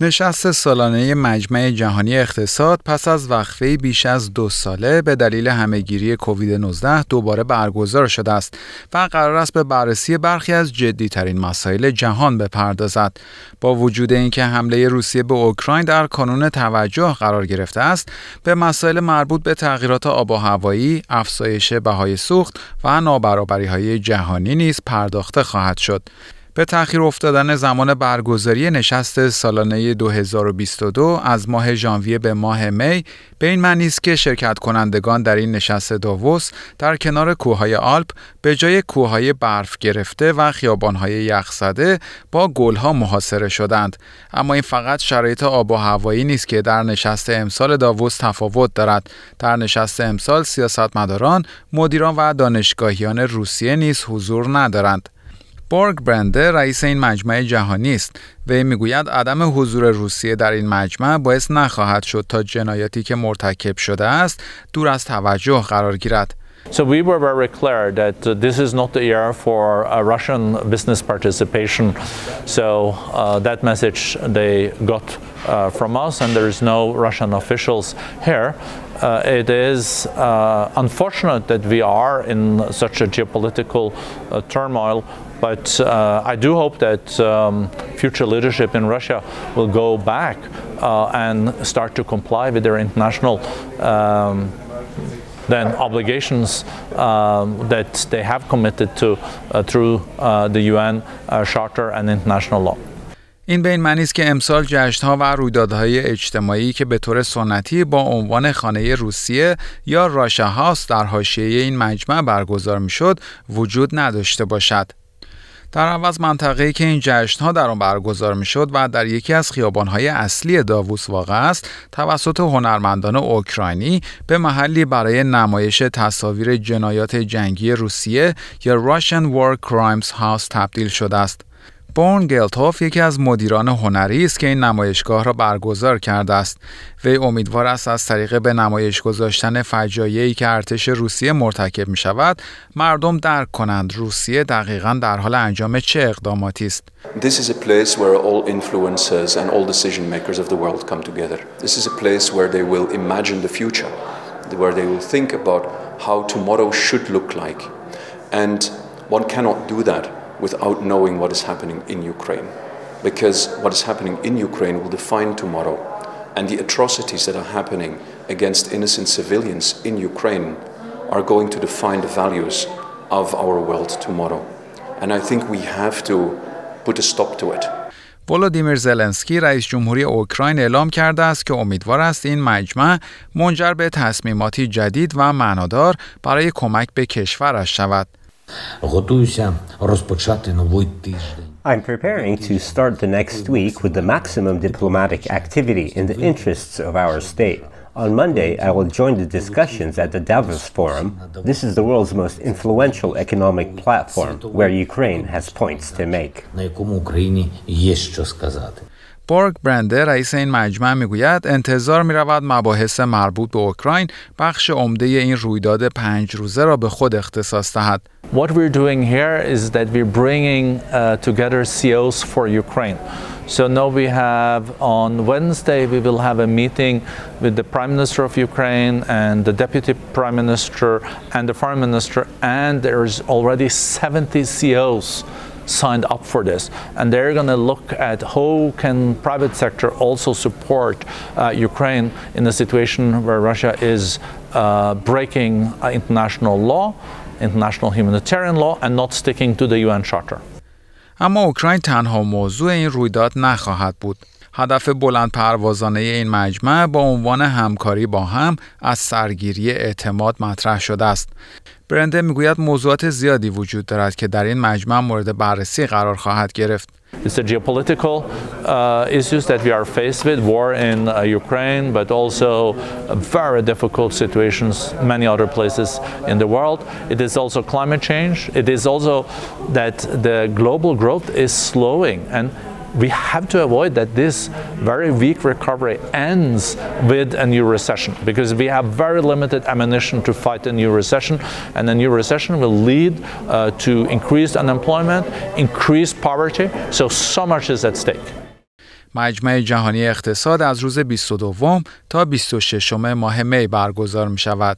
نشست سالانه مجمع جهانی اقتصاد پس از وقفه بیش از دو ساله به دلیل همهگیری کووید 19 دوباره برگزار شده است و قرار است به بررسی برخی از جدیترین مسائل جهان بپردازد. با وجود اینکه حمله روسیه به اوکراین در کانون توجه قرار گرفته است، به مسائل مربوط به تغییرات آب و هوایی، افزایش بهای سوخت و نابرابری های جهانی نیز پرداخته خواهد شد. به تأخیر افتادن زمان برگزاری نشست سالانه 2022 از ماه ژانویه به ماه می به این معنی است که شرکت کنندگان در این نشست داووس در کنار کوههای آلپ به جای کوههای برف گرفته و خیابانهای یخزده با گلها محاصره شدند. اما این فقط شرایط آب و هوایی نیست که در نشست امسال داووس تفاوت دارد. در نشست امسال سیاستمداران مدیران و دانشگاهیان روسیه نیز حضور ندارند. بورگ برنده رئیس این مجمع جهانی است و می‌گوید عدم حضور روسیه در این مجمع باعث نخواهد شد تا جنایاتی که مرتکب شده است دور از توجه قرار گیرد So we were very clear that uh, this is not the year for uh, Russian business participation. So uh, that message they got uh, from us, and there is no Russian officials here. Uh, it is uh, unfortunate that we are in such a geopolitical turmoil But uh, I do hope that um, future leadership in Russia will go back uh, and start to comply with their international um, then obligations um, that they have committed to uh, through uh, the UN uh, Charter and international law. این به این معنی است که امسال جشنها و رویدادهای اجتماعی که به طور سنتی با عنوان خانه روسیه یا راشا هاست در حاشیه این مجمع برگزار می‌شد وجود نداشته باشد. در عوض منطقه‌ای که این جشنها در آن برگزار می‌شد و در یکی از خیابانهای اصلی داووس واقع است توسط هنرمندان اوکراینی به محلی برای نمایش تصاویر جنایات جنگی روسیه یا Russian War Crimes House تبدیل شده است. بورن یکی از مدیران هنری است که این نمایشگاه را برگزار کرده است. وی امیدوار است از طریق به نمایش گذاشتن فجایعی که ارتش روسیه مرتکب می شود، مردم درک کنند روسیه دقیقا در حال انجام چه اقداماتی است. This is a place where all influencers and all decision makers of the world come together. This is a place where they will imagine the future, where they will think about how tomorrow should look like. And one cannot do that without knowing what is happening in Ukraine. Because what is happening in Ukraine will define tomorrow. And the atrocities that are happening against innocent civilians in Ukraine are going to define the values of our world tomorrow. And I think we have to put a stop to it. ولودیمیر زلنسکی رئیس جمهوری اوکراین اعلام کرده است که امیدوار است این مجمع منجر به تصمیماتی جدید و معنادار برای کمک به کشورش شود. Готуюся розпочати новий тиждень. I'm preparing to start the next week with the maximum diplomatic activity in the interests of our state. On Monday, I will join the discussions at the Davos Forum. This is the world's most influential economic platform where Ukraine has points to make. На якому Україні є що сказати. بورگ برنده رئیس این مجمع می‌گوید انتظار می رود مباحث مربوط به اوکراین بخش عمده این رویداد پنج روزه را به خود اختصاص دهد. What we're doing here is that we're bringing uh, together CEOs for Ukraine. So now we have on Wednesday we will have a meeting with the Prime Minister of Ukraine and the Deputy Prime Minister and the Foreign Minister and there's already 70 CEOs signed up for this and they're going to look at how can private sector also support uh, Ukraine in a situation where Russia is uh, breaking uh, international law international humanitarian law and not sticking to the UN Charter. اما اوکراین تنها موضوع این رویداد نخواهد بود. هدف بلند پروازانه این مجمع با عنوان همکاری با هم از سرگیری اعتماد مطرح شده است. برنده میگوید موضوعات زیادی وجود دارد که در این مجمع مورد بررسی قرار خواهد گرفت. It's the geopolitical uh, issues that we are faced with, war in uh, Ukraine, but also very difficult situations many other places in the world. It is also climate change. It is also that the global growth is slowing and we have to avoid that this very weak recovery ends with a new recession because we have very limited ammunition to fight a new recession, and a new recession will lead uh, to increased unemployment, increased poverty. So, so much is at stake. مجمع جهانی اقتصاد از روز 22 تا 26 ماه می برگزار می شود.